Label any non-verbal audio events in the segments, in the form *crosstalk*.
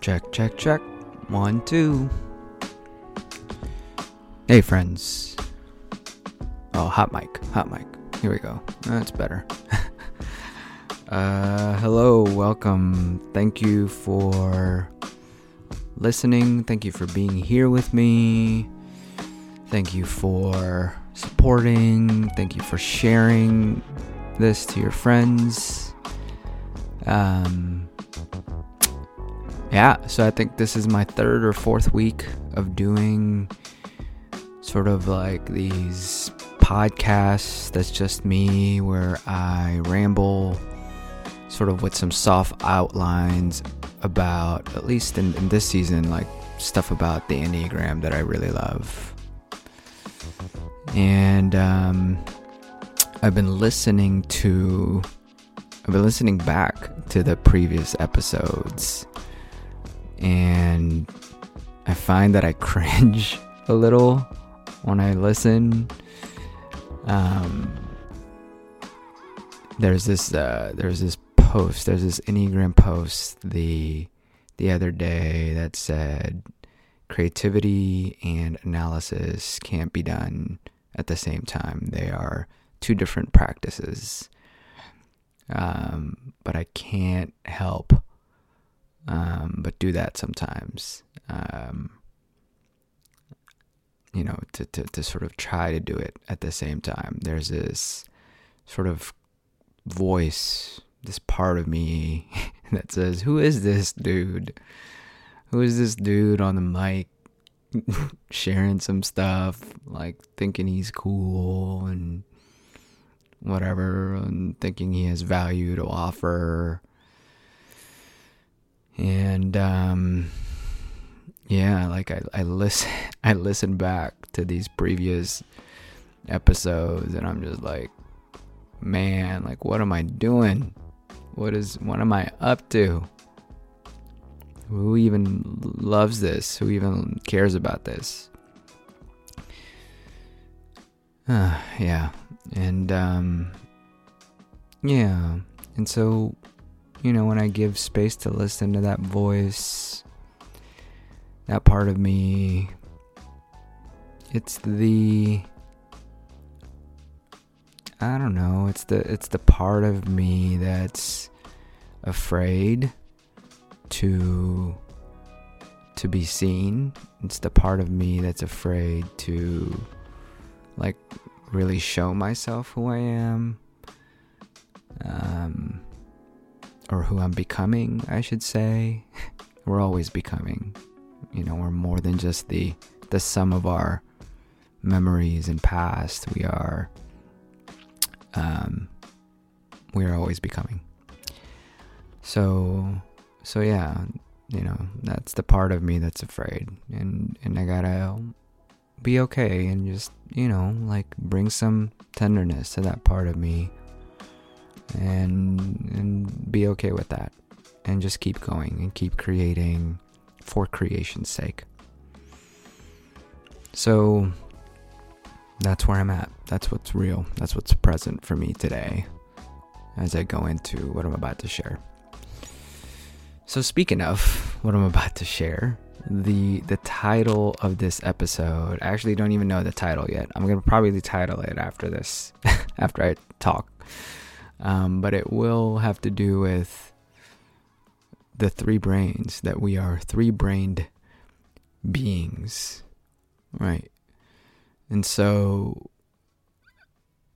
Check, check, check. One, two. Hey, friends. Oh, hot mic, hot mic. Here we go. That's better. *laughs* uh, hello, welcome. Thank you for listening. Thank you for being here with me. Thank you for supporting. Thank you for sharing this to your friends. Um, yeah, so I think this is my third or fourth week of doing sort of like these podcasts that's just me where I ramble sort of with some soft outlines about at least in, in this season like stuff about the enneagram that I really love. And um, I've been listening to I've been listening back to the previous episodes and I find that I *laughs* cringe a little when I listen. Um, there's this uh, there's this post there's this Enneagram post the the other day that said creativity and analysis can't be done at the same time. They are two different practices. Um, but I can't help um, but do that sometimes. Um, you know, to, to, to sort of try to do it at the same time. There's this sort of voice, this part of me *laughs* that says, Who is this dude? Who is this dude on the mic *laughs* sharing some stuff, like thinking he's cool and whatever, and thinking he has value to offer? And um, yeah, like I, I listen *laughs* I listen back to these previous episodes, and I'm just like, man, like what am I doing? What is what am I up to? Who even loves this? Who even cares about this? Uh, *sighs* yeah, and um, yeah, and so you know, when I give space to listen to that voice, that part of me, it's the I don't know, it's the it's the part of me that's afraid to to be seen. It's the part of me that's afraid to like really show myself who I am. Or who I'm becoming, I should say. *laughs* we're always becoming. You know, we're more than just the the sum of our memories and past. We are um we are always becoming. So so yeah, you know, that's the part of me that's afraid. And and I got to be okay and just, you know, like bring some tenderness to that part of me and and be okay with that and just keep going and keep creating for creation's sake. So that's where I'm at. That's what's real. That's what's present for me today as I go into what I'm about to share. So speaking of what I'm about to share, the the title of this episode, I actually don't even know the title yet. I'm going to probably title it after this *laughs* after I talk um, but it will have to do with the three brains that we are three brained beings, right? And so,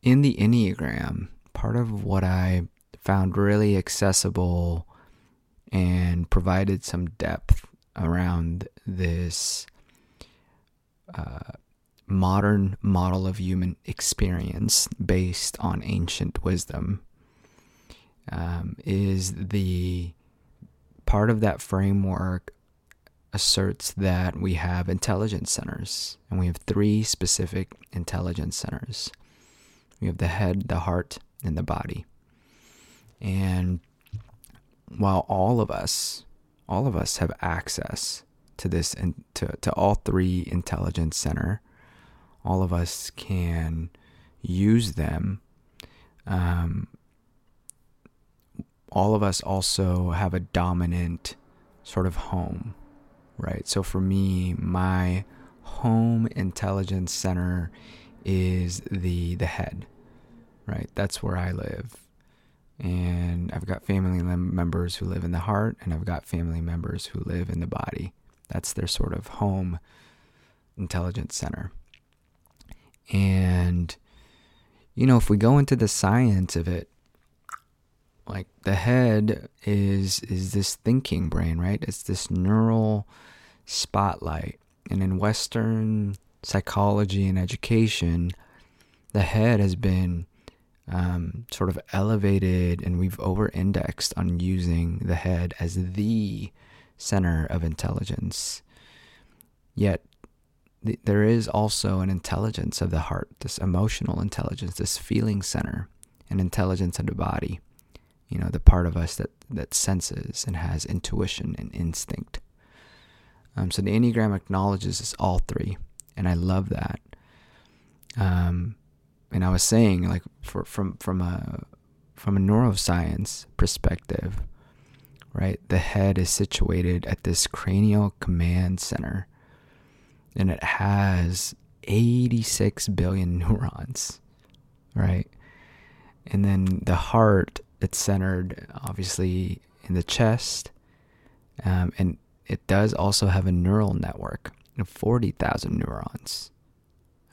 in the Enneagram, part of what I found really accessible and provided some depth around this uh, modern model of human experience based on ancient wisdom um, is the part of that framework asserts that we have intelligence centers, and we have three specific intelligence centers. We have the head, the heart, and the body. And while all of us, all of us have access to this and to, to all three intelligence center, all of us can use them um, all of us also have a dominant sort of home, right? So for me, my home intelligence center is the the head, right? That's where I live. And I've got family members who live in the heart, and I've got family members who live in the body. That's their sort of home intelligence center. And, you know, if we go into the science of it, like the head is is this thinking brain, right? It's this neural spotlight. And in Western psychology and education, the head has been um, sort of elevated, and we've over indexed on using the head as the center of intelligence. Yet, th- there is also an intelligence of the heart, this emotional intelligence, this feeling center, an intelligence of the body. You know, the part of us that, that senses and has intuition and instinct. Um, so the Enneagram acknowledges this all three, and I love that. Um, and I was saying, like, for, from from a from a neuroscience perspective, right? The head is situated at this cranial command center, and it has 86 billion *laughs* neurons, right? And then the heart, it's centered obviously in the chest, um, and it does also have a neural network of 40,000 neurons.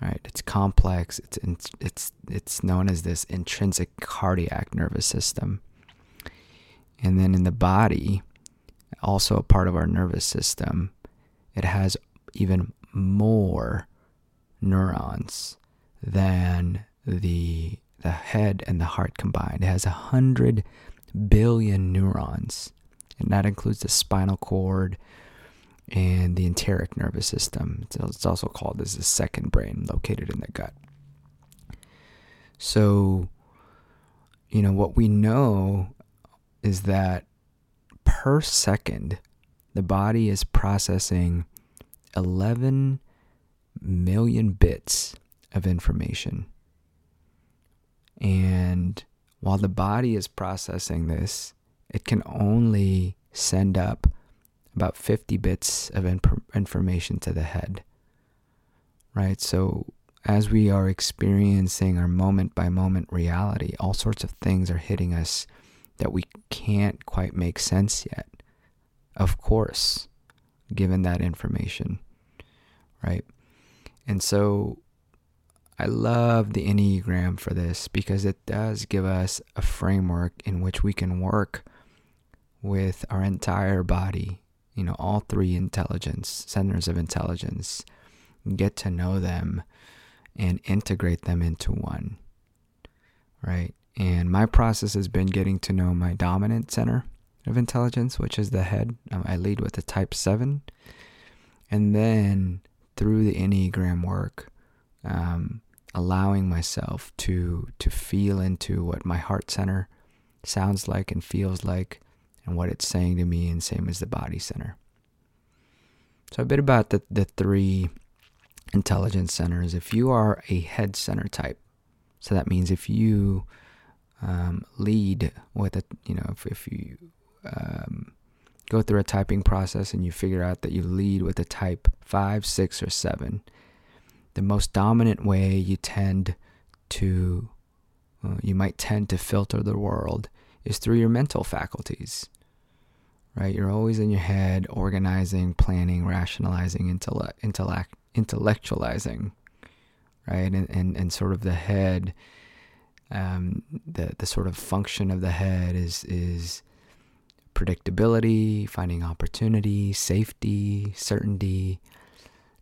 Right, it's complex. It's it's it's known as this intrinsic cardiac nervous system. And then in the body, also a part of our nervous system, it has even more neurons than the the head and the heart combined. It has a hundred billion neurons, and that includes the spinal cord and the enteric nervous system. It's also called as the second brain, located in the gut. So, you know, what we know is that per second, the body is processing 11 million bits of information. And while the body is processing this, it can only send up about 50 bits of inp- information to the head. Right? So, as we are experiencing our moment by moment reality, all sorts of things are hitting us that we can't quite make sense yet. Of course, given that information. Right? And so, I love the Enneagram for this because it does give us a framework in which we can work with our entire body you know, all three intelligence, centers of intelligence, get to know them and integrate them into one. Right? And my process has been getting to know my dominant center of intelligence, which is the head. Um, I lead with the type 7. And then through the Enneagram work, um, allowing myself to to feel into what my heart center sounds like and feels like and what it's saying to me, and same as the body center. So, a bit about the, the three intelligence centers. If you are a head center type, so that means if you um, lead with a, you know, if, if you um, go through a typing process and you figure out that you lead with a type five, six, or seven, the most dominant way you tend to, uh, you might tend to filter the world is through your mental faculties. Right? You're always in your head, organizing, planning, rationalizing, intellect, intellect, intellectualizing, right? And, and, and sort of the head, um, the, the sort of function of the head is, is predictability, finding opportunity, safety, certainty.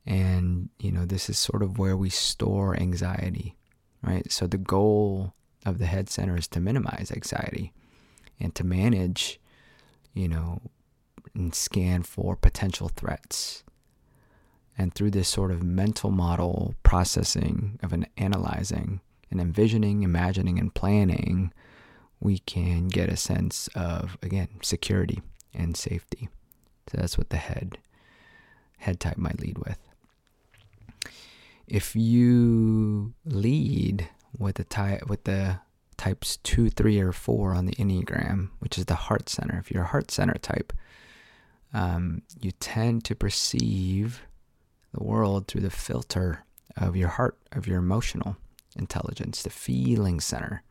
And, you know, this is sort of where we store anxiety, right? So the goal of the head center is to minimize anxiety and to manage, you know, and scan for potential threats. And through this sort of mental model processing of an analyzing and envisioning, imagining, and planning, we can get a sense of, again, security and safety. So that's what the head head type might lead with. If you lead with the type with the types two, three, or four on the Enneagram, which is the heart center. If you're a heart center type, um, you tend to perceive the world through the filter of your heart, of your emotional intelligence, the feeling center.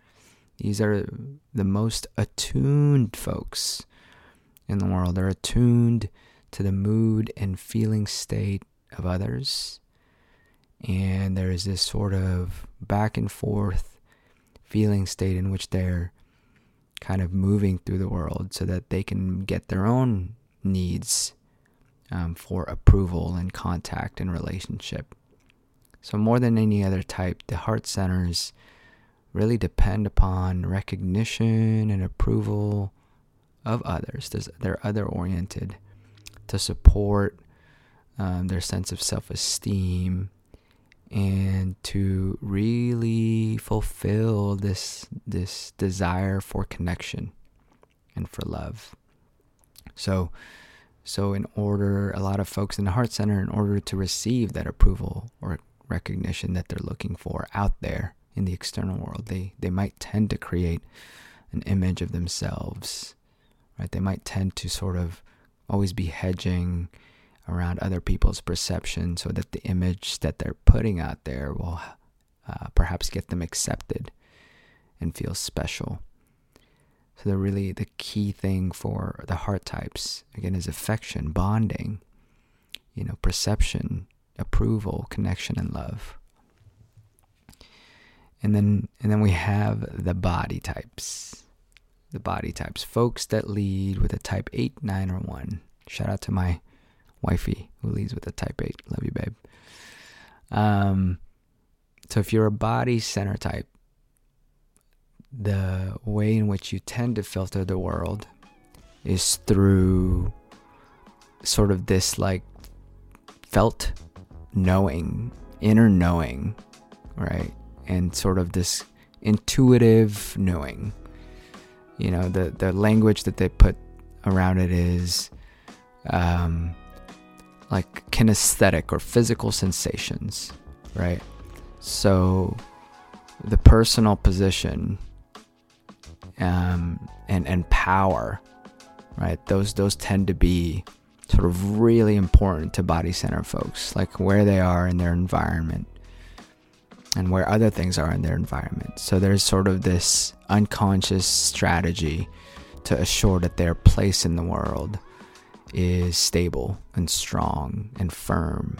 These are the most attuned folks in the world. They're attuned to the mood and feeling state of others. And there is this sort of back and forth feeling state in which they're kind of moving through the world so that they can get their own needs um, for approval and contact and relationship. So, more than any other type, the heart centers really depend upon recognition and approval of others. They're other oriented to support um, their sense of self esteem and to really fulfill this this desire for connection and for love. So so in order a lot of folks in the heart center in order to receive that approval or recognition that they're looking for out there in the external world, they they might tend to create an image of themselves. Right? They might tend to sort of always be hedging around other people's perception so that the image that they're putting out there will uh, perhaps get them accepted and feel special. So, the really the key thing for the heart types again is affection, bonding, you know, perception, approval, connection, and love. And then and then we have the body types. The body types, folks that lead with a type eight, nine, or one. Shout out to my wifey who leads with a type 8. Love you, babe. Um, so if you're a body center type, the way in which you tend to filter the world is through sort of this like felt knowing, inner knowing, right? And sort of this intuitive knowing. You know, the, the language that they put around it is um, like kinesthetic or physical sensations, right? So the personal position um, and and power, right? Those those tend to be sort of really important to body center folks, like where they are in their environment and where other things are in their environment. So there's sort of this unconscious strategy to assure that their place in the world is stable and strong and firm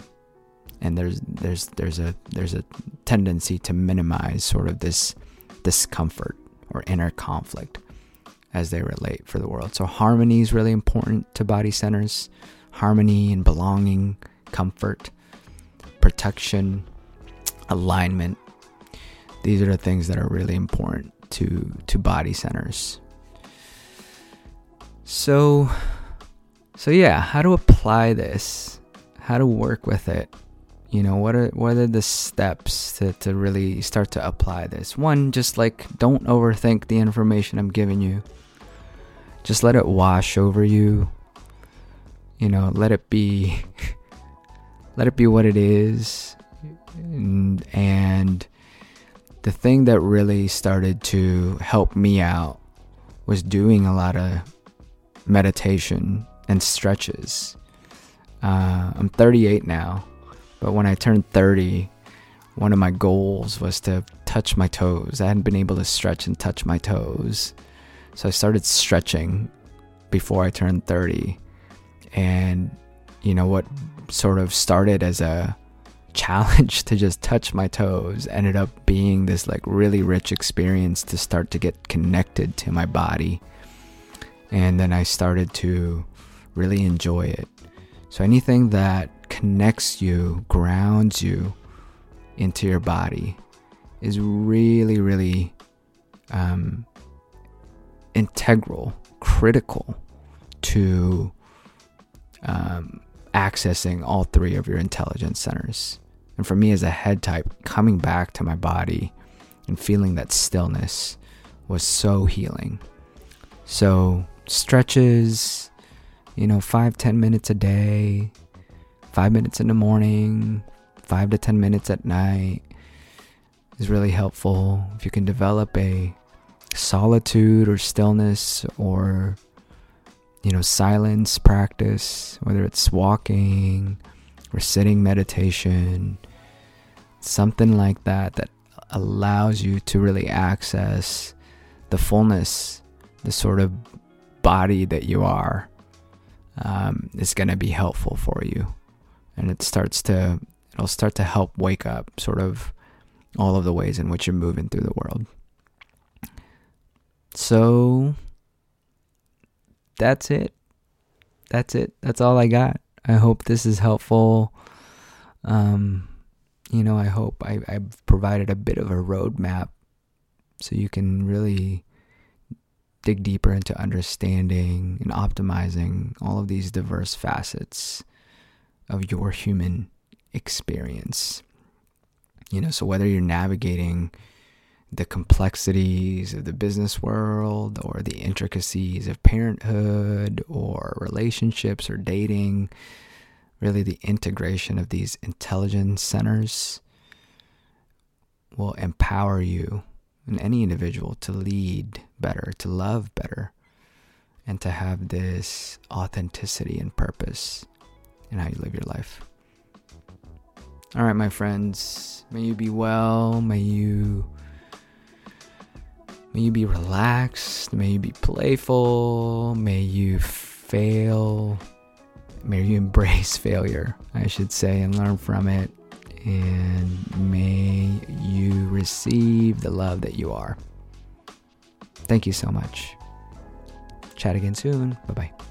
and there's there's there's a there's a tendency to minimize sort of this discomfort or inner conflict as they relate for the world. So harmony is really important to body centers. Harmony and belonging, comfort, protection, alignment. These are the things that are really important to to body centers. So so yeah, how to apply this, how to work with it. You know, what are what are the steps to, to really start to apply this? One, just like don't overthink the information I'm giving you. Just let it wash over you. You know, let it be *laughs* let it be what it is. And, and the thing that really started to help me out was doing a lot of meditation and stretches. Uh, I'm 38 now, but when I turned 30, one of my goals was to touch my toes. I hadn't been able to stretch and touch my toes. So I started stretching before I turned 30. And, you know, what sort of started as a challenge *laughs* to just touch my toes ended up being this like really rich experience to start to get connected to my body. And then I started to really enjoy it. So anything that connects you, grounds you into your body is really, really um, integral, critical to um, accessing all three of your intelligence centers. And for me as a head type, coming back to my body and feeling that stillness was so healing. So, stretches, you know, five, ten minutes a day, five minutes in the morning, five to ten minutes at night is really helpful. If you can develop a solitude or stillness or you know, silence practice, whether it's walking or sitting meditation, something like that that allows you to really access the fullness, the sort of body that you are, um, is going to be helpful for you. And it starts to, it'll start to help wake up sort of all of the ways in which you're moving through the world. So that's it. That's it. That's all I got. I hope this is helpful. Um, you know, I hope I, I've provided a bit of a roadmap so you can really dig deeper into understanding and optimizing all of these diverse facets of your human experience. You know, so whether you're navigating the complexities of the business world or the intricacies of parenthood or relationships or dating, really the integration of these intelligence centers will empower you and any individual to lead better, to love better, and to have this authenticity and purpose in how you live your life. All right, my friends, may you be well, may you may you be relaxed, may you be playful, may you fail, may you *laughs* embrace failure, I should say, and learn from it and may you receive the love that you are. Thank you so much. Chat again soon. Bye bye.